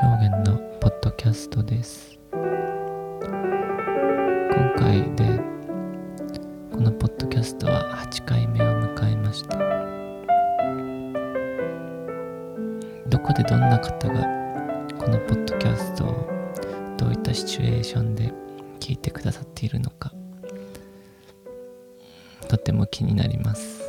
証言のポッドキャストです。今回でこのポッドキャストは8回目を迎えました。どこでどんな方がこのポッドキャストをどういったシチュエーションで聞いてくださっているのかとても気になります。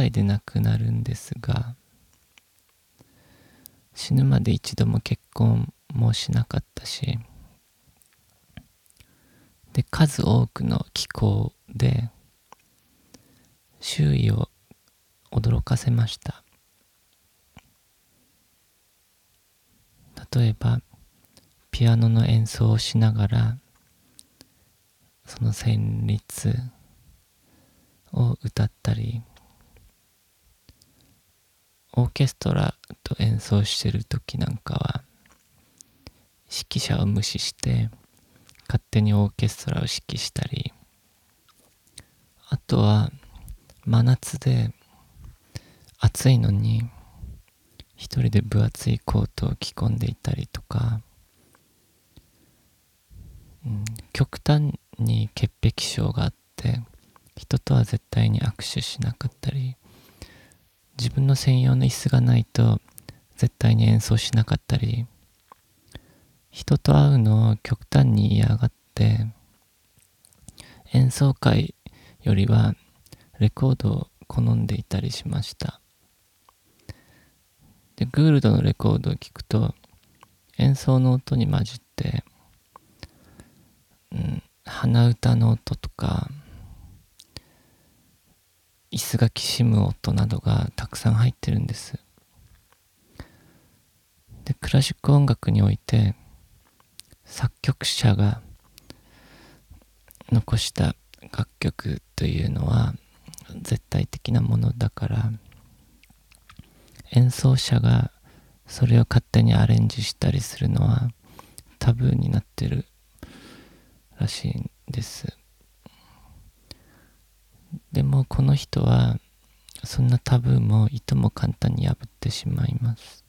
歳で亡くなるんですが、死ぬまで一度も結婚もしなかったし、で、数多くの気候で周囲を驚かせました。例えばピアノの演奏をしながらその旋律を歌ったりオーケストラと演奏してる時なんかは指揮者を無視して勝手にオーケストラを指揮したりあとは真夏で暑いのに一人で分厚いコートを着込んでいたりとか、うん、極端に潔癖症があって人とは絶対に握手しなかったり自分の専用の椅子がないと絶対に演奏しなかったり人と会うのを極端に嫌がって演奏会よりはレコードを好んでいたりしました。で、グールドのレコードを聴くと、演奏の音に混じって、うん、鼻歌の音とか、椅子がきしむ音などがたくさん入ってるんです。で、クラシック音楽において、作曲者が残した楽曲というのは絶対的なものだから、演奏者がそれを勝手にアレンジしたりするのはタブーになってるらしいんですでもこの人はそんなタブーもいとも簡単に破ってしまいます。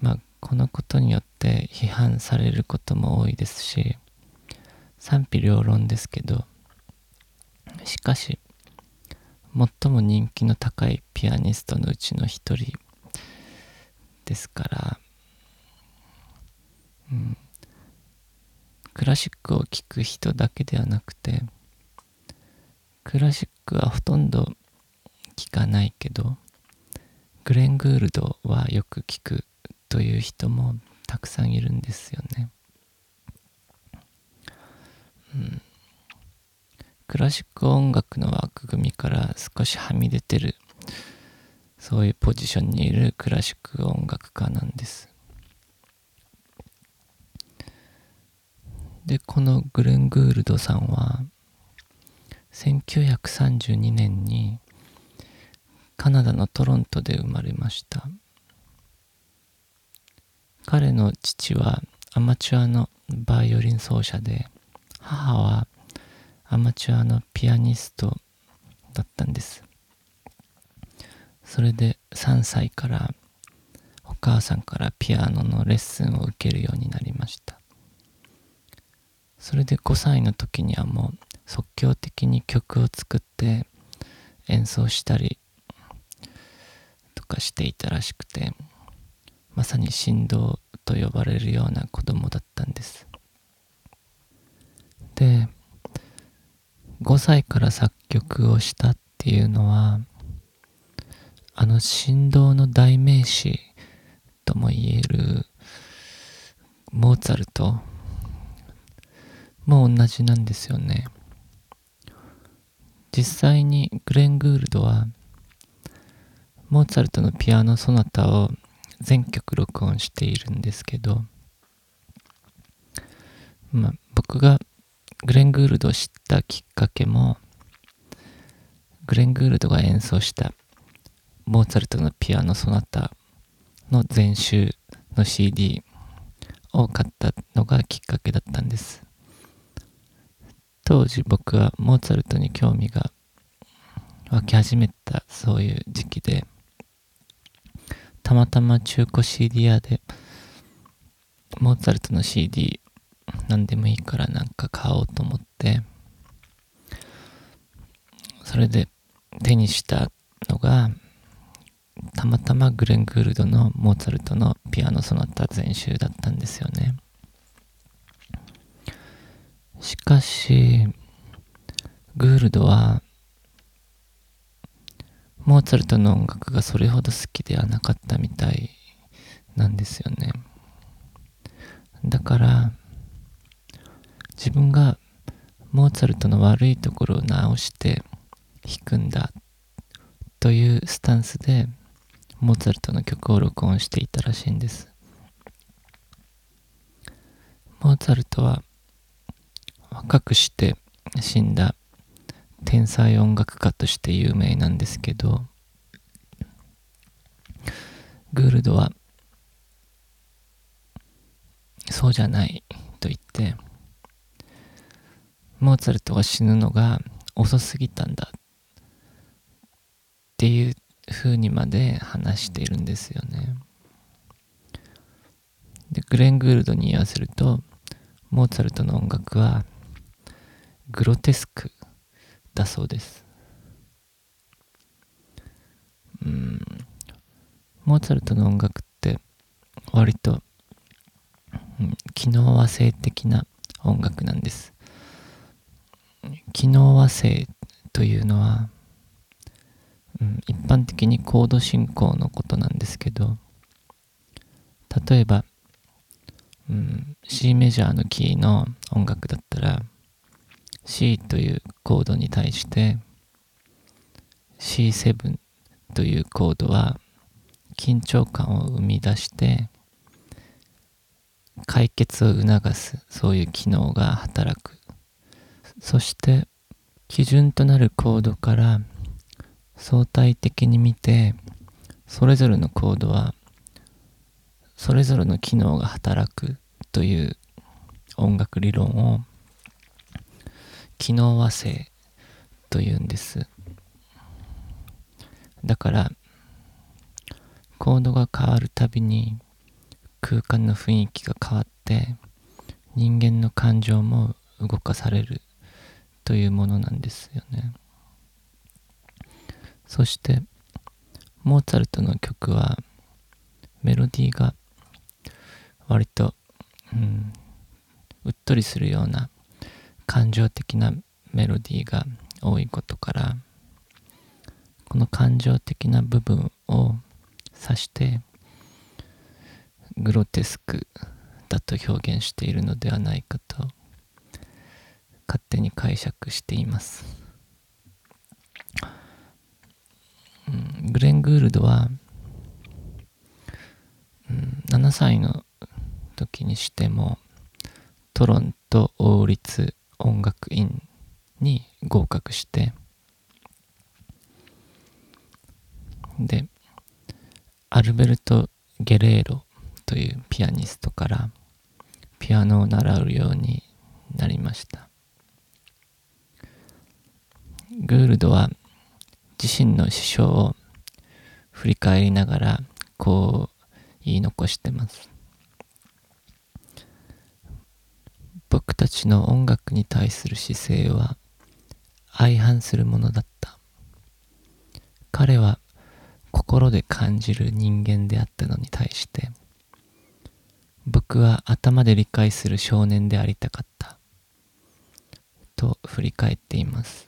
まあこのことによって批判されることも多いですし賛否両論ですけどしかし最も人気の高いピアニストのうちの一人ですから、うん、クラシックを聴く人だけではなくてクラシックはほとんど聴かないけどグレン・グールドはよく聴くという人もたくさんいるんですよね。うんクラシック音楽の枠組みから少しはみ出てるそういうポジションにいるクラシック音楽家なんですでこのグレン・グールドさんは1932年にカナダのトロントで生まれました。彼の父はアマチュアのバイオリン奏者で母はアマチュアのピアニストだったんです。それで3歳からお母さんからピアノのレッスンを受けるようになりました。それで5歳の時にはもう即興的に曲を作って演奏したりとかしていたらしくてまさに神童と呼ばれるような子供だったんです。で5歳から作曲をしたっていうのはあの振動の代名詞とも言えるモーツァルトも同じなんですよね。実際にグレン・グールドはモーツァルトのピアノソナタを全曲録音しているんですけど、まあ、僕がグレン・グールドを知ったきっかけもグレン・グールドが演奏したモーツァルトのピアノソナタの全集の CD を買ったのがきっかけだったんです。当時僕はモーツァルトに興味が湧き始めたそういう時期でたまたま中古 CD 屋でモーツァルトの CD 何でもいいからなんか買おうと思ってそれで手にしたのがたまたまグレン・グールドのモーツァルトのピアノソナタ全集だったんですよね。しかしグールドはモーツァルトの音楽がそれほど好きではなかったみたいなんですよね。だから自分がモーツァルトの悪いところを直して弾くんだというスタンスでモーツァルトの曲を録音していたらしいんです。モーツァルトは若くして死んだ天才音楽家として有名なんですけどグールドはそうじゃないと言ってモーツァルトが死ぬのが遅すぎたんだっていう風にまで話しているんですよね。でグレン・グールドに言わせるとモーツァルトの音楽はグロテスクだそうです。うんモーツァルトの音楽って割と、うん、機能和性的な音楽なんです。機能和声というのは、うん、一般的にコード進行のことなんですけど例えば、うん、C メジャーのキーの音楽だったら C というコードに対して C7 というコードは緊張感を生み出して解決を促すそういう機能が働く。そして基準となるコードから相対的に見てそれぞれのコードはそれぞれの機能が働くという音楽理論を機能和声というんですだからコードが変わるたびに空間の雰囲気が変わって人間の感情も動かされるというものなんですよね。そしてモーツァルトの曲はメロディーが割と、うん、うっとりするような感情的なメロディーが多いことからこの感情的な部分を指してグロテスクだと表現しているのではないかと勝手に解釈しています、うん、グレン・グールドは、うん、7歳の時にしてもトロント王立音楽院に合格してでアルベルト・ゲレーロというピアニストからピアノを習うようになりました。グールドは自身の師匠を振り返りながらこう言い残してます。僕たちの音楽に対する姿勢は相反するものだった。彼は心で感じる人間であったのに対して僕は頭で理解する少年でありたかった。と振り返っています。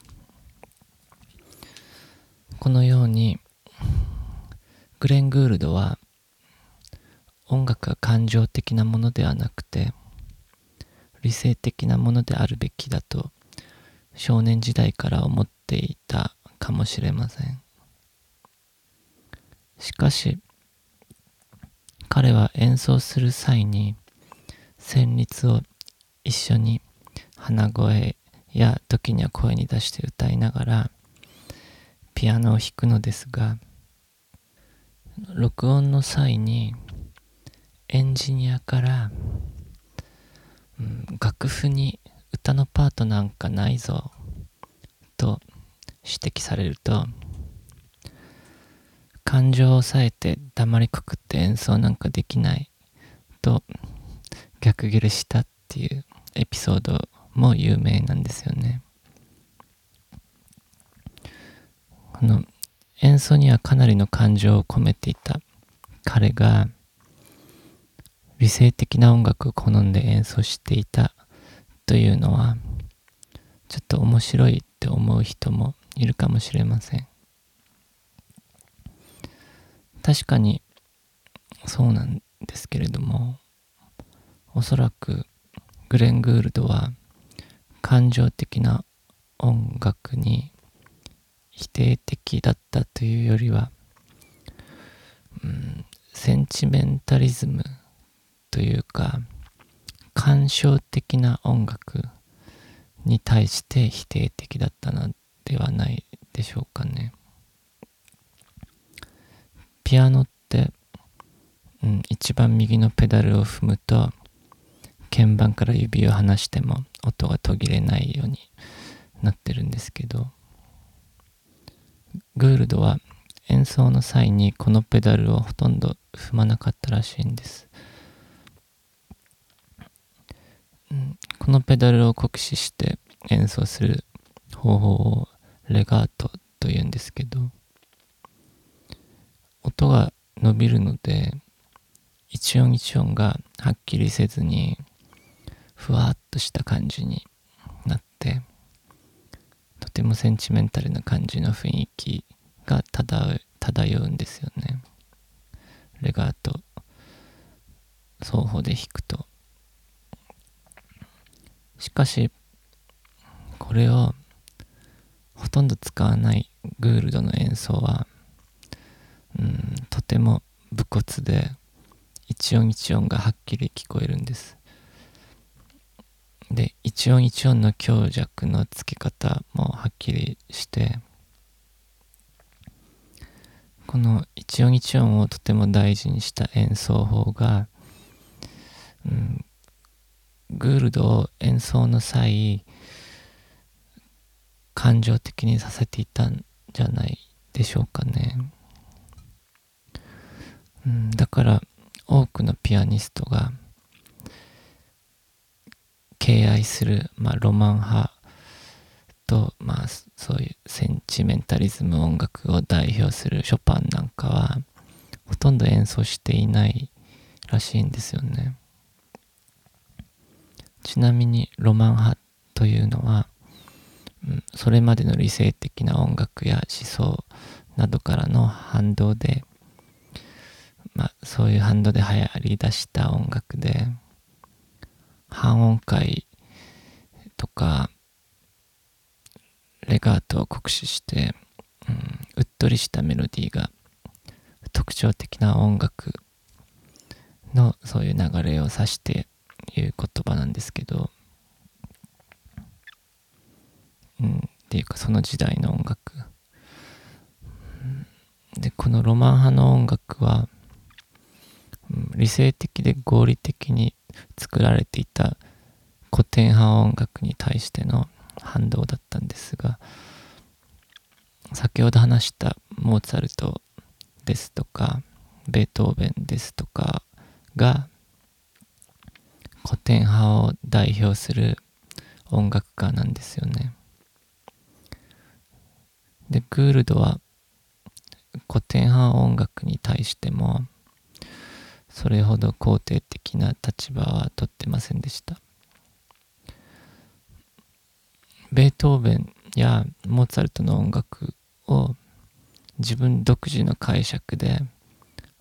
このようにグレン・グールドは音楽は感情的なものではなくて理性的なものであるべきだと少年時代から思っていたかもしれません。しかし彼は演奏する際に旋律を一緒に鼻声や時には声に出して歌いながらピアノを弾くのですが録音の際にエンジニアから、楽譜に歌のパートなんかないぞと指摘されると感情を抑えて黙りこくって演奏なんかできないと逆ギレしたっていうエピソードも有名なんですよね。この演奏にはかなりの感情を込めていた彼が理性的な音楽を好んで演奏していたというのはちょっと面白いって思う人もいるかもしれません。確かにそうなんですけれどもおそらくグレン・グールドは感情的な音楽に否定的だったというよりは、うん、センチメンタリズムというか感傷的な音楽に対して否定的だったのではないでしょうかね。ピアノって、うん、一番右のペダルを踏むと鍵盤から指を離しても音が途切れないようになってるんですけどグールドは演奏の際にこのペダルをほとんど踏まなかったらしいんです、うん、このペダルを酷使して演奏する方法をレガートというんですけど音が伸びるので一音一音がはっきりせずにふわっとした感じになってとてもセンチメンタルな感じの雰囲気が漂うんですよね。レガート双方で弾くと。しかしこれをほとんど使わないグールドの演奏はうんとても武骨で一音一音がはっきり聞こえるんです。で一音一音の強弱のつけ方もはっきりしてこの一音一音をとても大事にした演奏法が、うん、グールドを演奏の際感情的にさせていたんじゃないでしょうかね。うん、だから多くのピアニストが敬愛する、まあ、ロマン派と、まあ、そういうセンチメンタリズム音楽を代表するショパンなんかはほとんど演奏していないらしいんですよね。ちなみにロマン派というのは、うん、それまでの理性的な音楽や思想などからの反動でまあ、そういうハンドで流行り出した音楽で半音階とかレガートを酷使して、うん、うっとりしたメロディーが特徴的な音楽のそういう流れを指して言う言葉なんですけど、うん、っていうかその時代の音楽。でこのロマン派の音楽は理性的で合理的に作られていた古典派音楽に対しての反動だったんですが先ほど話したモーツァルトですとかベートーベンですとかが古典派を代表する音楽家なんですよね。でグールドは古典派音楽に対してもそれほど肯定的な立場はとってませんでしたベートーベンやモーツァルトの音楽を自分独自の解釈で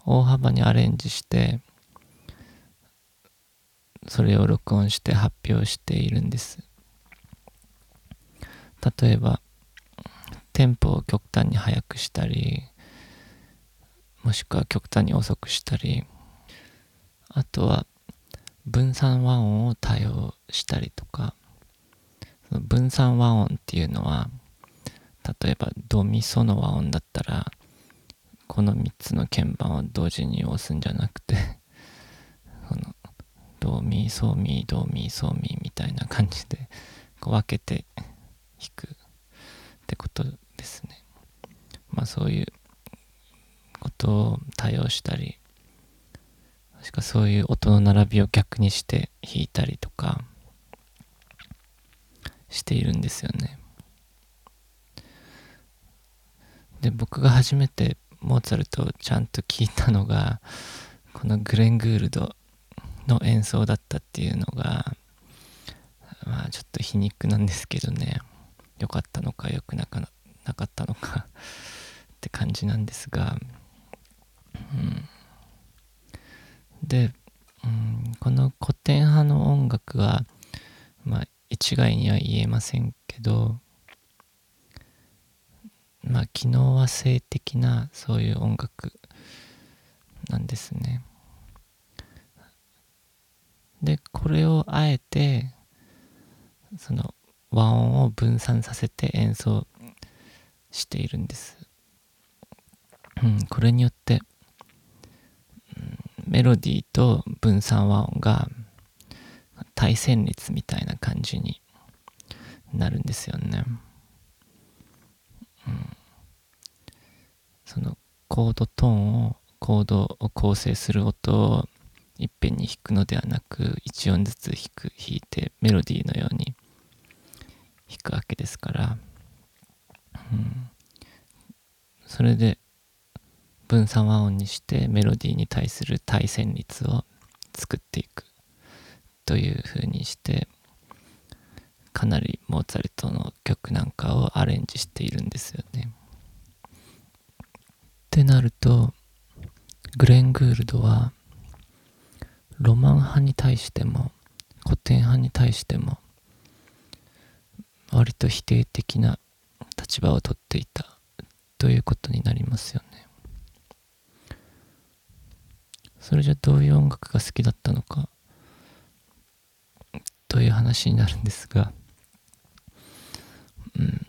大幅にアレンジしてそれを録音して発表しているんです。例えばテンポを極端に速くしたりもしくは極端に遅くしたりあとは分散和音を多用したりとかその分散和音っていうのは例えばドミソの和音だったらこの3つの鍵盤を同時に押すんじゃなくて そのドミソミドミソミみたいな感じでこう分けて弾くってことですね。まあそういうことを多用したりもしくはそういう音の並びを逆にして弾いたりとかしているんですよね。で僕が初めてモーツァルトをちゃんと聞いたのがこのグレン・グールドの演奏だったっていうのがまあちょっと皮肉なんですけどね。良かったのか良くなかなかったのかって感じなんですが、うん、で、うん、この古典派の音楽はまあ一概には言えませんけどまあ機能和性的なそういう音楽なんですね。でこれをあえてその和音を分散させて演奏しているんです。うん、これによって、うん、メロディーと分散和音が対旋律みたいな感じになるんですよね。うん、そのコードトーンをコードを構成する音をいっぺんに弾くのではなく1音ずつ弾く弾いてメロディーのように弾くわけですから、うん、それで分散和音にしてメロディーに対する対旋律を作っていく。というふうにしてかなりモーツァルトの曲なんかをアレンジしているんですよね。ってなるとグレン・グールドはロマン派に対しても古典派に対しても割と否定的な立場をとっていたということになりますよね。それじゃどういう音楽が好きだったのかという話になるんですが、うん、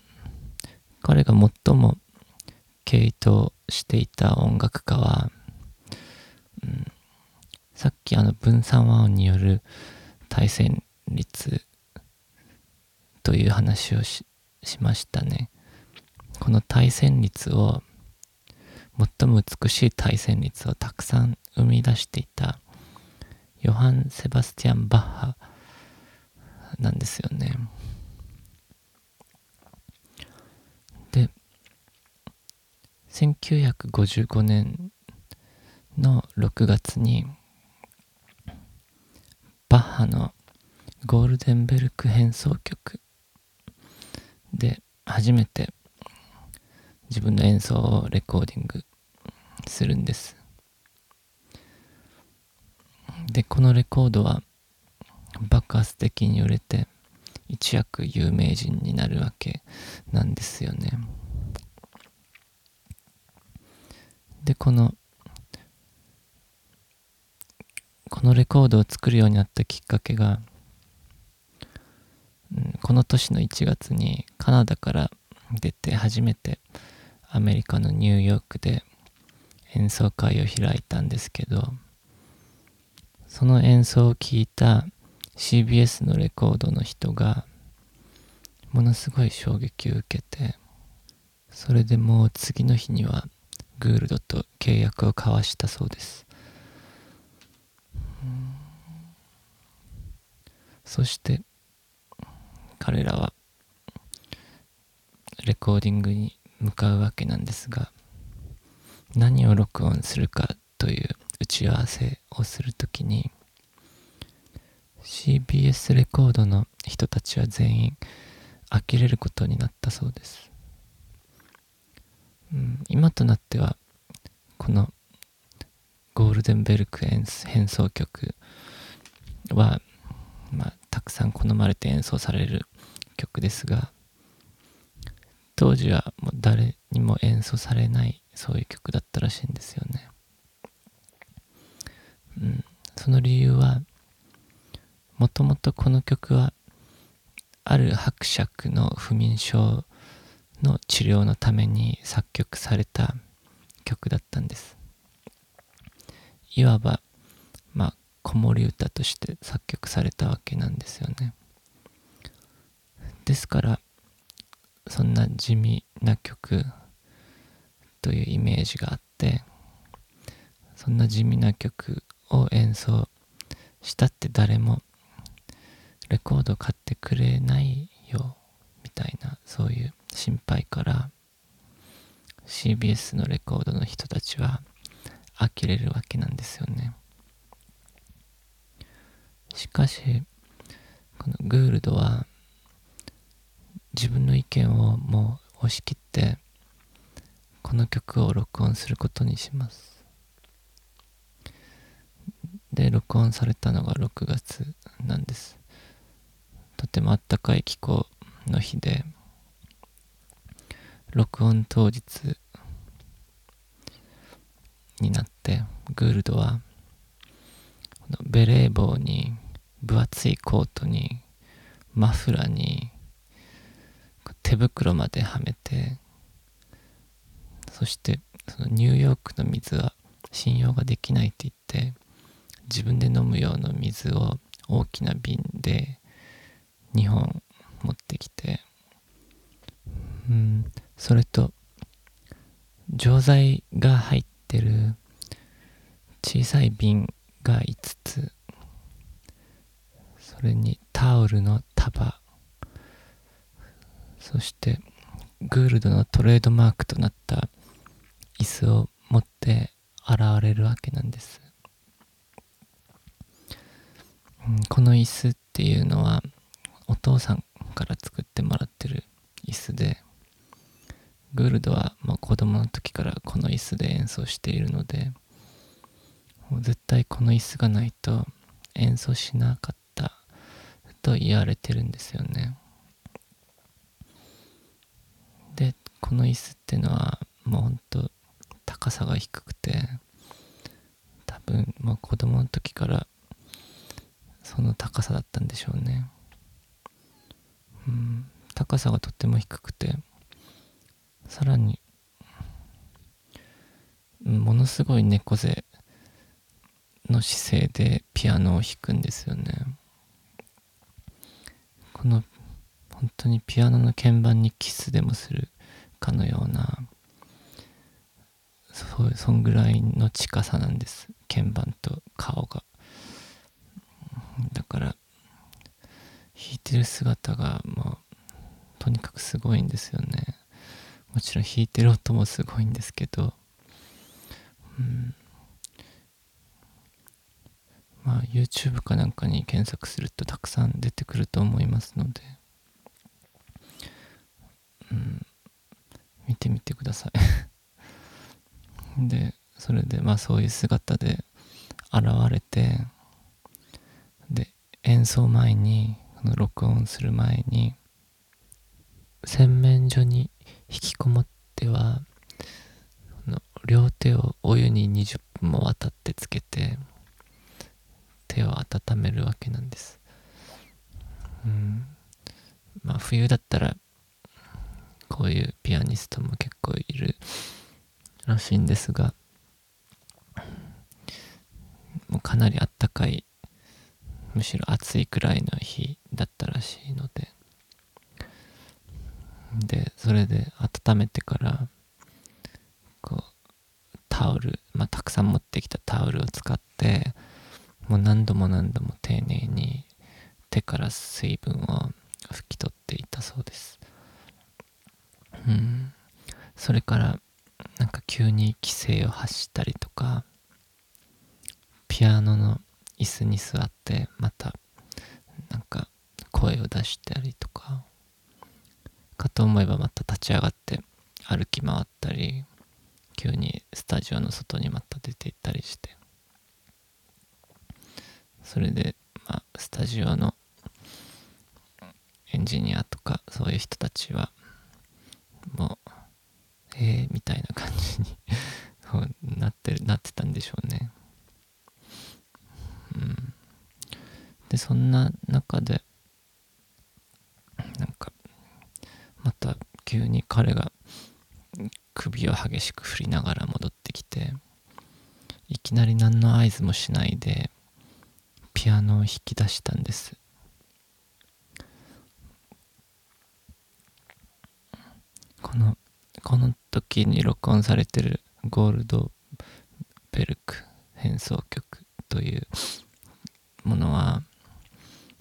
彼が最も傾倒していた音楽家は、うん、さっきあの分散和音による対戦率という話をしましたね。この対戦率を最も美しい対戦率をたくさん生み出していたヨハン・セバスティアン・バッハなんですよね。で1955年の6月にバッハのゴールデンベルク変奏曲で初めて自分の演奏をレコーディングするんです。でこのレコードは爆発的に売れて一躍有名人になるわけなんですよね。でこのこのレコードを作るようになったきっかけがこの年の1月にカナダから出て初めてアメリカのニューヨークで演奏会を開いたんですけどその演奏を聴いた CBS のレコードの人がものすごい衝撃を受けてそれでもう次の日にはグールドと契約を交わしたそうです。そして彼らはレコーディングに向かうわけなんですが何を録音するかという打ち合わせをするときに CBS レコードの人たちは全員呆れることになったそうです。うん、今となってはこのゴールデンベルク変奏曲は、まあ、たくさん好まれて演奏される曲ですが当時はもう誰にも演奏されないそういう曲だったらしいんですよね。うん、その理由はもともとこの曲はある伯爵の不眠症の治療のために作曲された曲だったんですいわばまあ子守歌として作曲されたわけなんですよね。ですからそんな地味な曲というイメージがあってそんな地味な曲を演奏したって誰もレコード買ってくれないよみたいなそういう心配から CBS のレコードの人たちは呆れるわけなんですよね。しかしこのグールドは自分の意見をもう押し切ってこの曲を録音することにします。で録音されたのが6月なんです。とてもあったかい気候の日で録音当日になってグールドはベレー帽に分厚いコートにマフラーに手袋まではめてそしてそのニューヨークの水は信用ができないって言って自分で飲む用の水を大きな瓶で2本持ってきてうんそれと錠剤が入ってる小さい瓶が5つ。それにタオルの束。そしてグールドのトレードマークとなった椅子を持って現れるわけなんです、うん、この椅子っていうのはお父さんから作ってもらってる椅子でグールドはまあ子供の時からこの椅子で演奏しているので絶対この椅子がないと演奏しなかったと言われてるんですよね。でこの椅子っていうのはもうほんと高さが低くて多分まあ子供の時からその高さだったんでしょうね。うん、高さがとっても低くてさらにものすごい猫背の姿勢でピアノを弾くんですよね。この本当にピアノの鍵盤にキスでもするかのようなそそんぐらいの近さなんです。鍵盤と顔が。だから弾いてる姿がもうとにかくすごいんですよね。もちろん弾いてる音もすごいんですけどうん。まあ YouTube かなんかに検索するとたくさん出てくると思いますので。うん。見てみてください。でそれでまあそういう姿で現れてで演奏前にこの録音する前に洗面所に引きこもっては両手をお湯に20分もわたってつけて手を温めるわけなんです。うん。まあ冬だったらこういうピアニストも結構いるらしいんですがもうかなりあったかいむしろ暑いくらいの日だったらしいので。でそれで温めてからこうタオルまあたくさん持ってきたタオルを使ってもう何度も何度も丁寧に手から水分を拭き取っていたそうです。うん。それからなんか急に規制を発したりとかピアノの椅子に座ってまたなんか声を出したりとかかと思えばまた立ち上がって歩き回ったり急にスタジオの外にまた出て行ったりして。それで、まあ、スタジオのエンジニアとかそういう人たちはもうえー、みたいな感じに なってるなってたんでしょうね。うん。でそんな中でなんかまた急に彼が首を激しく振りながら戻ってきていきなり何の合図もしないでピアノを弾き出したんです。このこの時に録音されてるゴールドベルク変奏曲というものは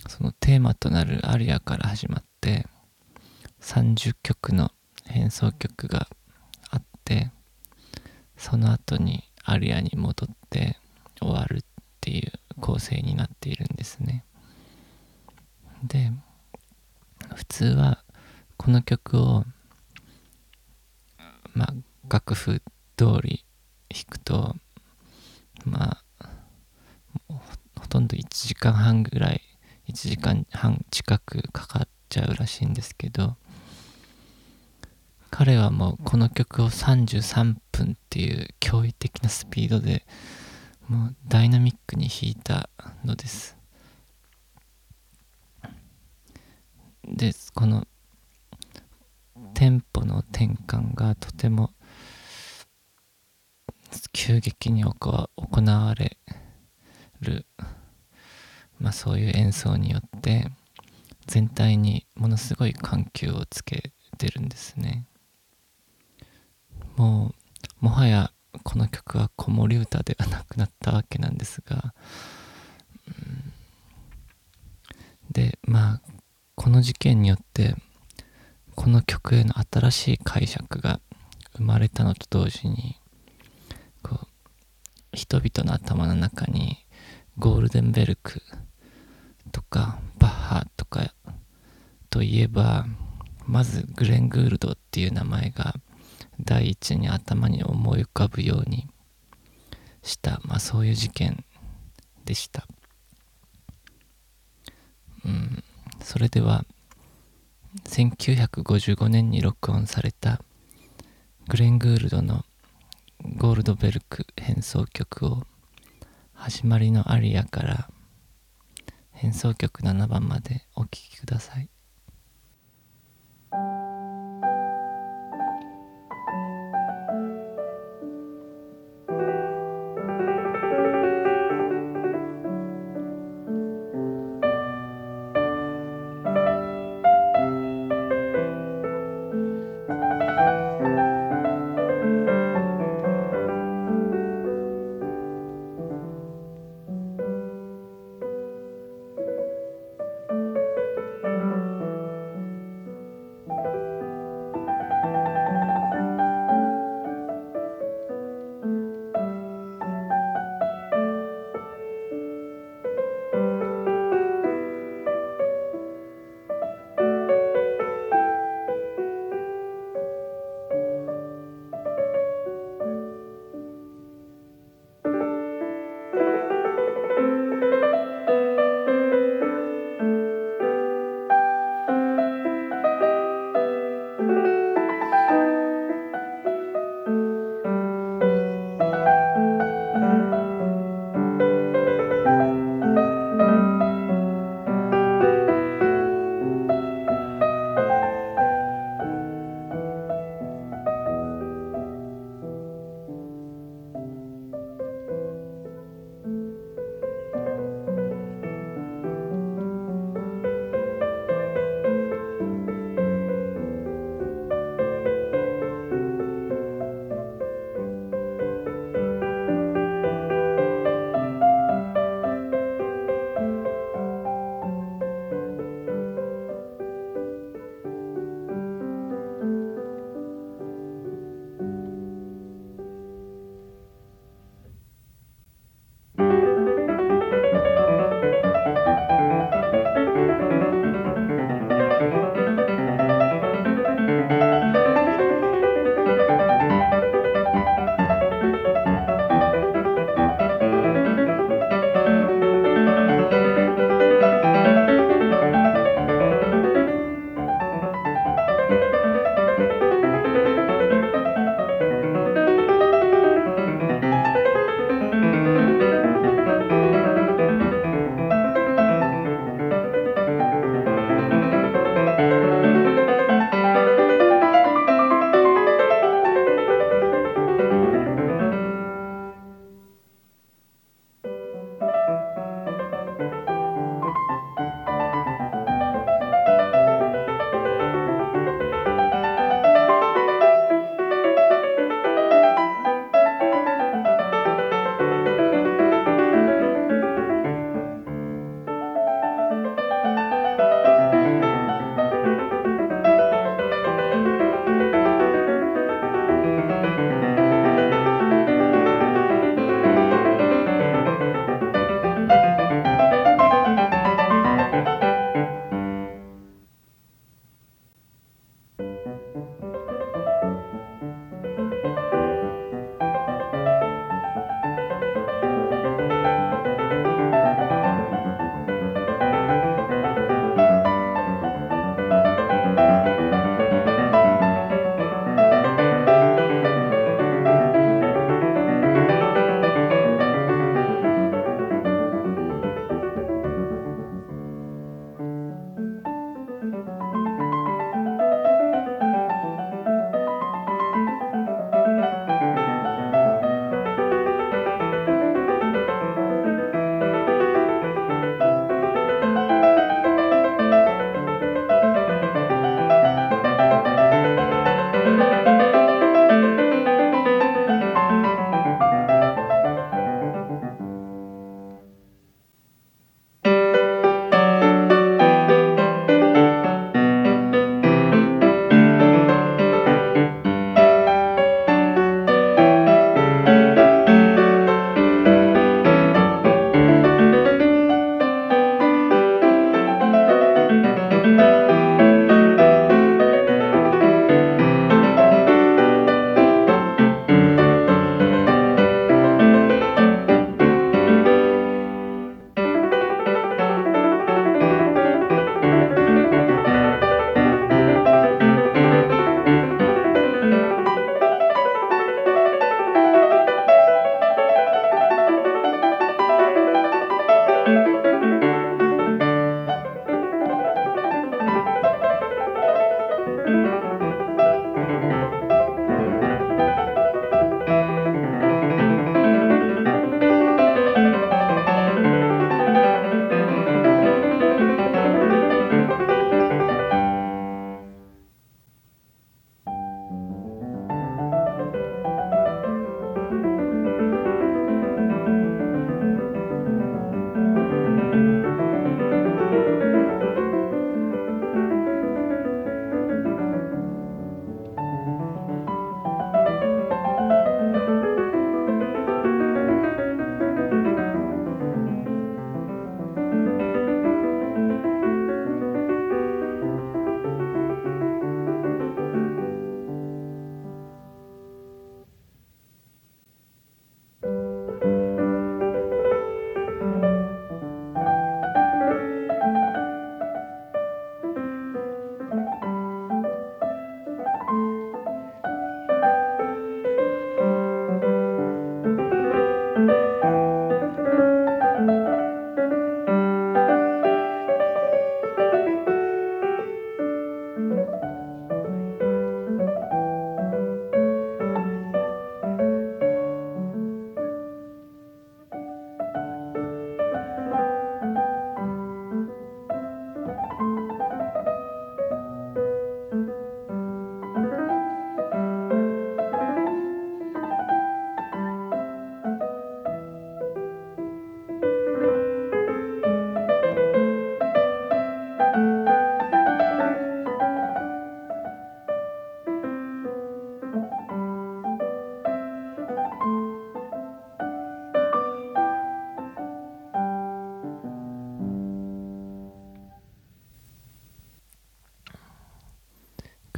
そのテーマとなるアリアから始まって30曲の変奏曲があってその後にアリアに戻って終わるっていう構成になっているんですね。で普通はこの曲をまあ楽譜通り弾くとまあほとんど1時間半ぐらい1時間半近くかかっちゃうらしいんですけど彼はもうこの曲を33分っていう驚異的なスピードでもうダイナミックに弾いたのです。でこのテンポの転換がとても急激に行われる、まあ、そういう演奏によって全体にものすごい緩急をつけてるんですね。もうもはやこの曲は子守歌ではなくなったわけなんですが、うん、でまあこの事件によってこの曲への新しい解釈が生まれたのと同時にこう人々の頭の中にゴールデンベルクとかバッハとかといえばまずグレン・グールドっていう名前が第一に頭に思い浮かぶようにした、まあ、そういう事件でした。うん、それでは1955年に録音されたグレン・グールドのゴールドベルク変奏曲を始まりのアリアから変奏曲7番までお聴きください。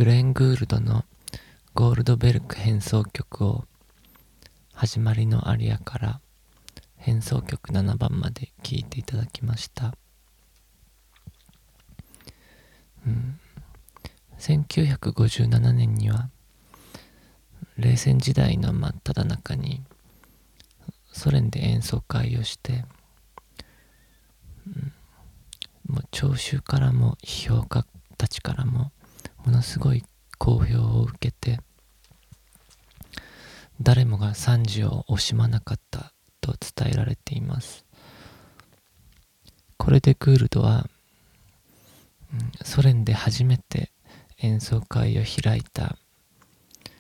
グレン・グールドのゴールドベルク変奏曲を始まりのアリアから変奏曲7番まで聴いていただきました。うん、1957年には冷戦時代の真っ只中にソ連で演奏会をして、うん、もう聴衆からも批評家たちからもものすごい好評を受けて誰もが賛辞を惜しまなかったと伝えられています。これでグールドは、ソ連で初めて演奏会を開いた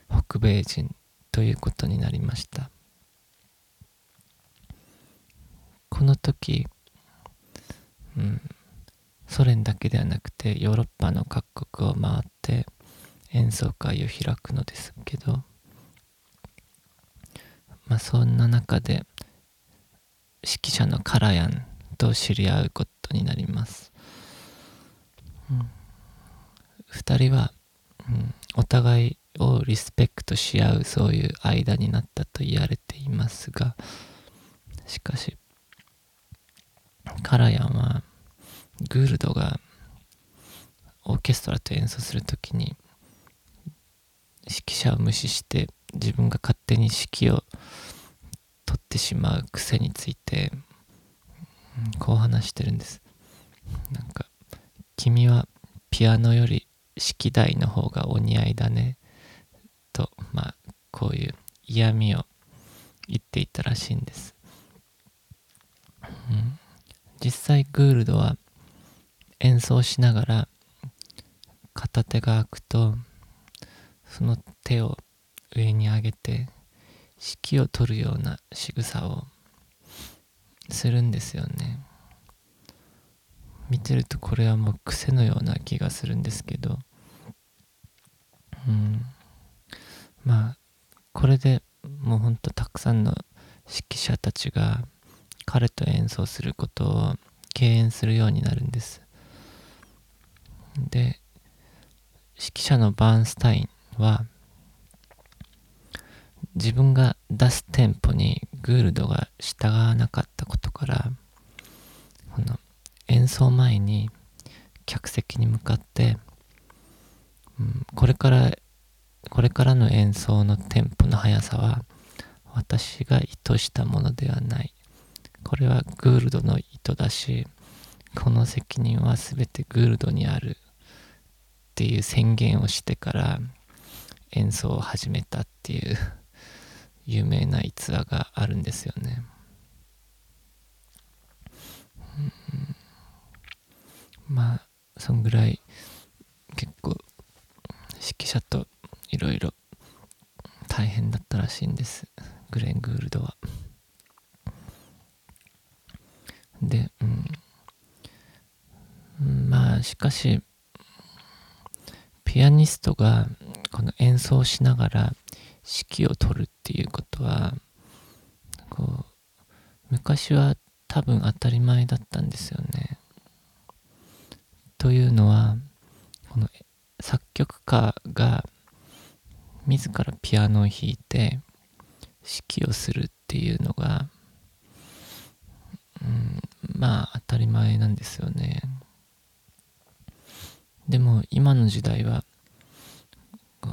北米人ということになりました。この時、うん、ソ連だけではなくてヨーロッパの各国を回って演奏会を開くのですけどまあそんな中で指揮者のカラヤンと知り合うことになります、うん、2人は、うん、お互いをリスペクトし合うそういう間になったと言われていますがしかしカラヤンはグールドがオーケストラと演奏するときに指揮者を無視して自分が勝手に指揮を取ってしまう癖についてこう話してるんです。なんか君はピアノより式台の方がお似合いだねとまあこういう嫌味を言っていたらしいんです、うん、実際グールドは演奏しながら片手が開くとその手を上に上げて指揮を取るような仕草をするんですよね。見てるとこれはもう癖のような気がするんですけど。うん。まあこれでもうほんとたくさんの指揮者たちが彼と演奏することを敬遠するようになるんです。で指揮者のバーンスタインは自分が出すテンポにグールドが従わなかったことからこの演奏前に客席に向かって、うん、これからこれからの演奏のテンポの速さは私が意図したものではない。これはグールドの意図だしこの責任は全てグールドにある。っていう宣言をしてから演奏を始めたっていう有名な逸話があるんですよね。まあそんぐらい結構指揮者といろいろ大変だったらしいんですグレン・グールドは。で、うん、まあしかしピアニストがこの演奏しながら指揮を取るっていうことはこう昔は多分当たり前だったんですよね。というのはこの作曲家が自らピアノを弾いて指揮をするっていうのが、うん、まあ当たり前なんですよね。でも今の時代は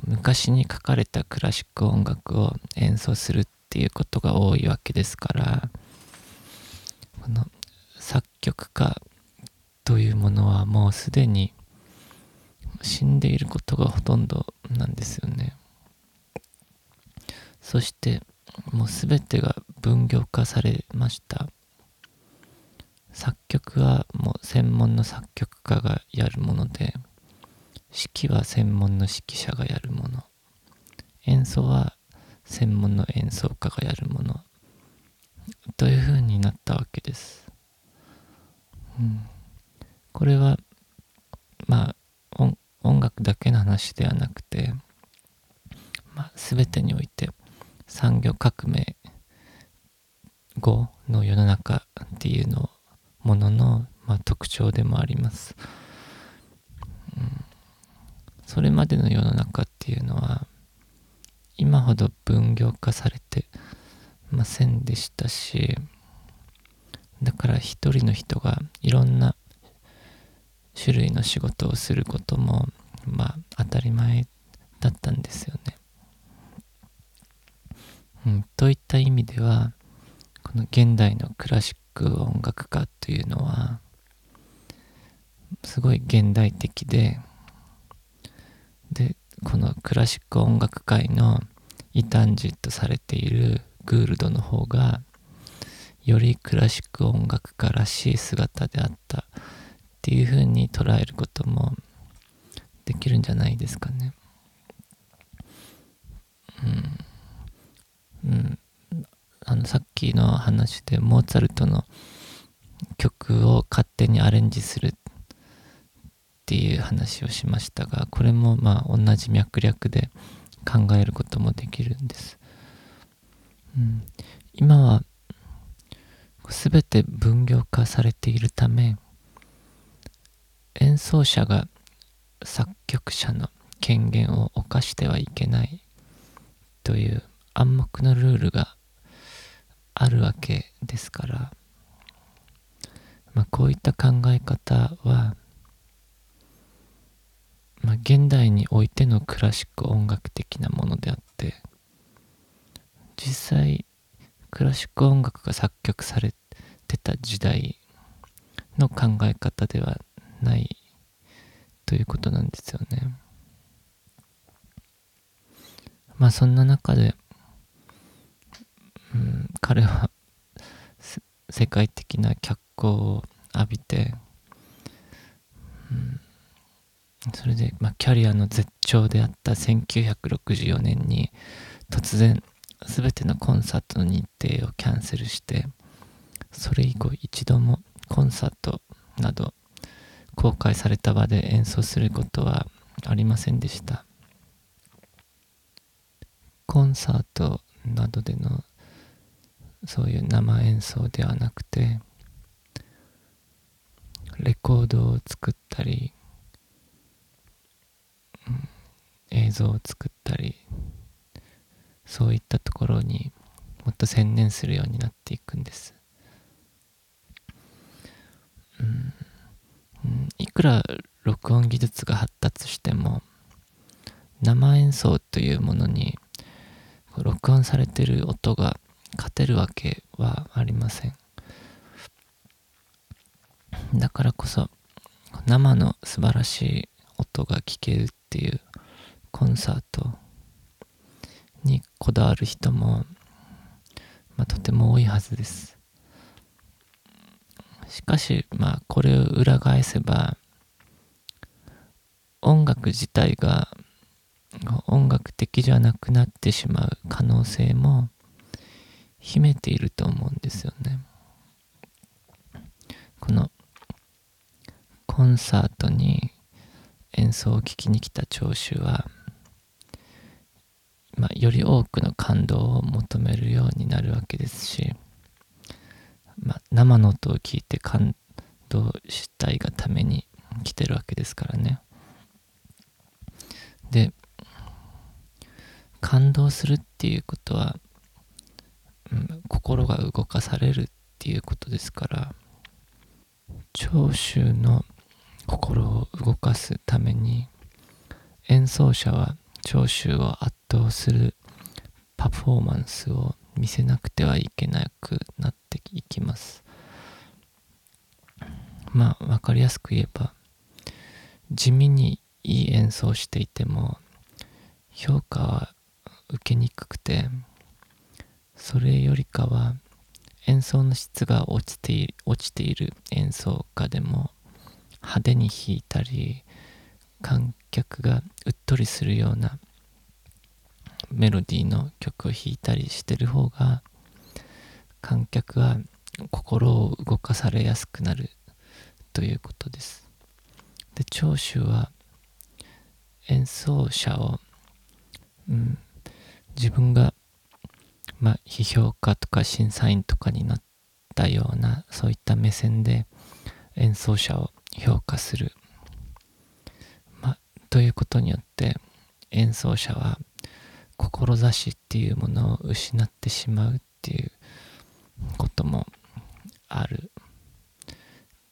昔に書かれたクラシック音楽を演奏するっていうことが多いわけですからこの作曲家というものはもうすでに死んでいることがほとんどなんですよね。そしてもう全てが分業化されました。作曲はもう専門の作曲家がやるもので指揮は専門の指揮者がやるもの。演奏は専門の演奏家がやるもの。というふうになったわけです、うん、これはまあ音楽だけの話ではなくて、まあ、全てにおいて産業革命後の世の中っていうのをものの、まあ、特徴でもあります。それまでの世の中っていうのは今ほど分業化されてませんでしたしだから一人の人がいろんな種類の仕事をすることもまあ当たり前だったんですよね。うん、といった意味ではこの現代のクラシック音楽家というのはすごい現代的ででこのクラシック音楽界の異端児とされているグールドの方がよりクラシック音楽家らしい姿であったっていう風に捉えることもできるんじゃないですかね。うん。さっきの話でモーツァルトの曲を勝手にアレンジするっていう話をしましたが、これもまあ同じ脈略で考えることもできるんです。うん、今は全て分業化されているため演奏者が作曲者の権限を犯してはいけないという暗黙のルールがあるわけですから、まあ、こういった考え方は、まあ、現代においてのクラシック音楽的なものであって実際クラシック音楽が作曲されてた時代の考え方ではないということなんですよね。まあそんな中で、うん、彼は世界的な脚光を浴びて、うん、それで、まあ、キャリアの絶頂であった1964年に突然全てのコンサートの日程をキャンセルしてそれ以降一度もコンサートなど公開された場で演奏することはありませんでした。コンサートなどでのそういう生演奏ではなくてレコードを作ったり、うん、映像を作ったりそういったところにもっと専念するようになっていくんです、うんうんいくら録音技術が発達しても生演奏というものに録音されてる音が勝てるわけはありません。だからこそ生の素晴らしい音が聴けるっていうコンサートにこだわる人も、まあ、とても多いはずです。しかし、まあ、これを裏返せば、音楽自体が音楽的じゃなくなってしまう可能性も秘めていると思うんですよね。このコンサートに演奏を聴きに来た聴衆は、まあ、より多くの感動を求めるようになるわけですし、まあ、生の音を聞いて感動したいがために来てるわけですからね。で、感動するっていうことは、心が動かされるっていうことですから、聴衆の心を動かすために、演奏者は聴衆を圧倒するパフォーマンスを見せなくてはいけなくなっていきます。まあ分かりやすく言えば地味にいい演奏していても評価は受けにくくてそれよりかは演奏の質が落ちてい落ちている演奏家でも派手に弾いたり観客がうっとりするようなメロディーの曲を弾いたりしてる方が観客は心を動かされやすくなるということです。で聴衆は演奏者を、うん、自分が、まあ、批評家とか審査員とかになったようなそういった目線で演奏者を評価する、まあ、ということによって演奏者は志っていうものを失ってしまうっていうこともある。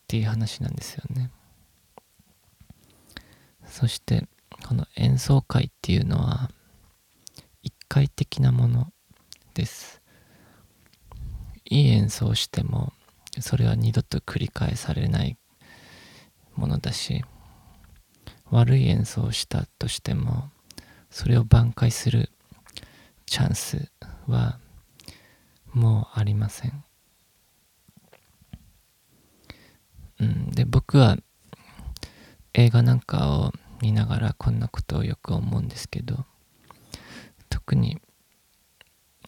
っていう話なんですよね。そしてこの演奏会っていうのは一回的なもの。です。いい演奏をしてもそれは二度と繰り返されないものだし悪い演奏をしたとしてもそれを挽回するチャンスはもうありません。うん、で僕は映画なんかを見ながらこんなことをよく思うんですけど特に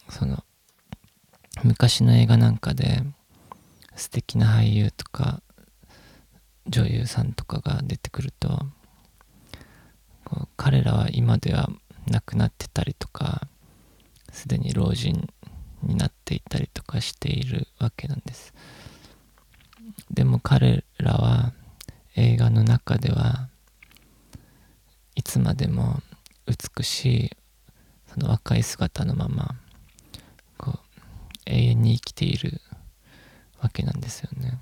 その昔の映画なんかで素敵な俳優とか女優さんとかが出てくると彼らは今では亡くなってたりとかすでに老人になっていたりとかしているわけなんです。でも彼らは映画の中ではいつまでも美しいその若い姿のまま永遠に生きているわけなんですよね。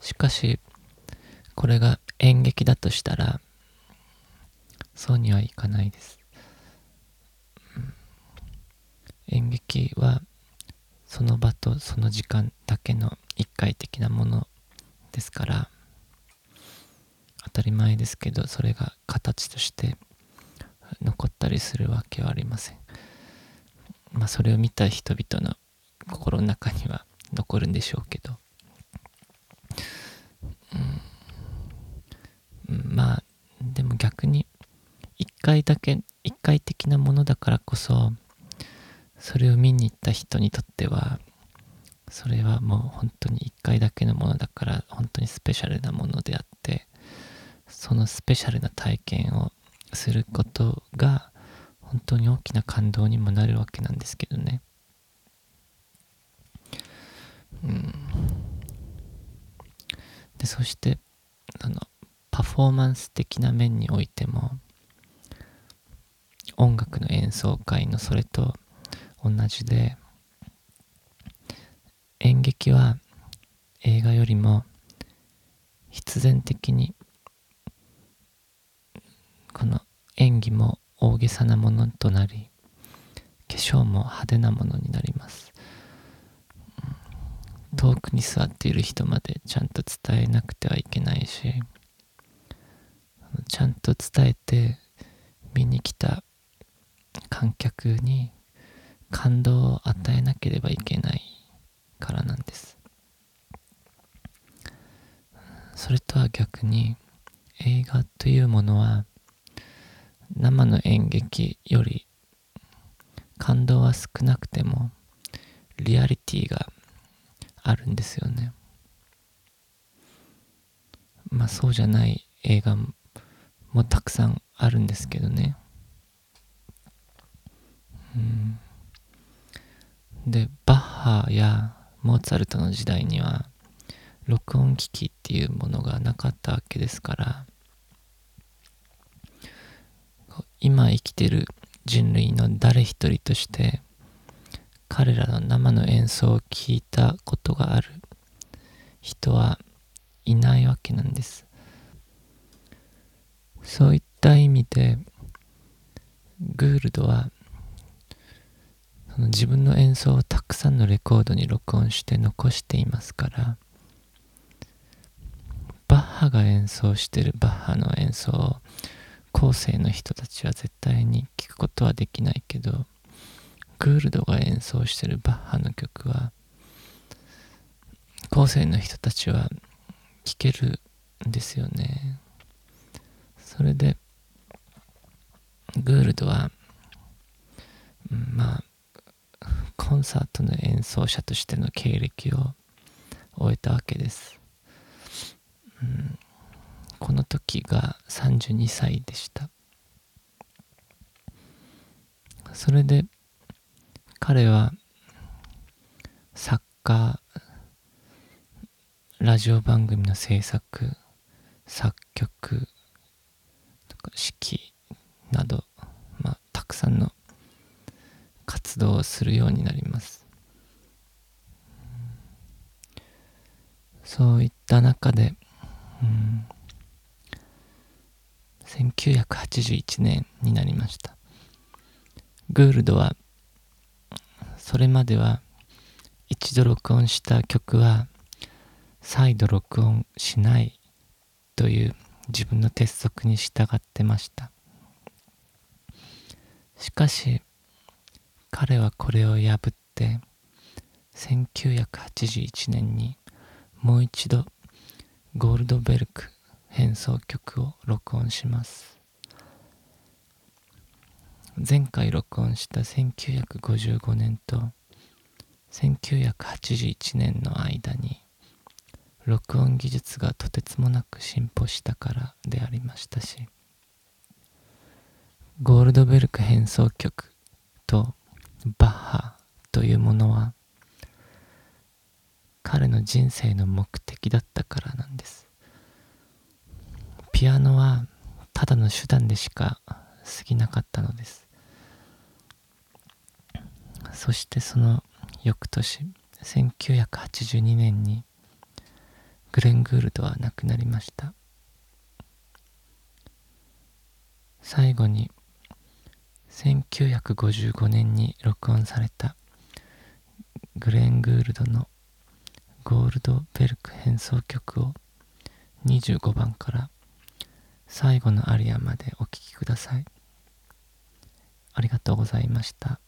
しかしこれが演劇だとしたらそうにはいかないです、演劇はその場とその時間だけの一回的なものですから当たり前ですけどそれが形として残ったりするわけはありません。まあそれを見た人々の心の中には残るんでしょうけど、うん、まあでも逆に一回だけ一回的なものだからこそそれを見に行った人にとってはそれはもう本当に一回だけのものだから本当にスペシャルなものであってそのスペシャルな体験をすることが本当に大きな感動にもなるわけなんですけどね。うん、でそしてあのパフォーマンス的な面においても音楽の演奏会のそれと同じで演劇は映画よりも必然的にこの演技も大げさなものとなり化粧も派手なものになります。遠くに座っている人までちゃんと伝えなくてはいけないしちゃんと伝えて見に来た観客に感動を与えなければいけないからなんです。それとは逆に映画というものは生の演劇より感動は少なくてもリアリティがあるんですよね。まあそうじゃない映画もたくさんあるんですけどね。うん。でバッハやモーツァルトの時代には録音機器っていうものがなかったわけですから今生きてる人類の誰一人として彼らの生の演奏を聞いたことがある。人はいないわけなんです。そういった意味でグールドはその自分の演奏をたくさんのレコードに録音して残していますからバッハが演奏してるバッハの演奏を後世の人たちは絶対に聞くことはできないけどグールドが演奏してるバッハの曲は後世の人たちは聴けるんですよね。それでグールドは、まあコンサートの演奏者としての経歴を終えたわけです、うん。この時が32歳でした。それで彼は作家ラジオ番組の制作作曲とか式など、まあ、たくさんの活動をするようになります。そういった中で、うん、1981年になりました。グールドはそれまでは一度録音した曲は再度録音しないという自分の鉄則に従ってました。しかし彼はこれを破って1981年にもう一度ゴールドベルク変奏曲を録音します。前回録音した1955年と1981年の間に録音技術がとてつもなく進歩したからでありましたしゴールドベルク変奏曲とバッハというものは彼の人生の目的だったからなんです。ピアノはただの手段でしか過ぎなかったのです。そしてその翌年1982年にグレン・グールドは亡くなりました。最後に1955年に録音されたグレン・グールドのゴールドベルク変奏曲を25番から最後のアリアまでお聴きください。ありがとうございました。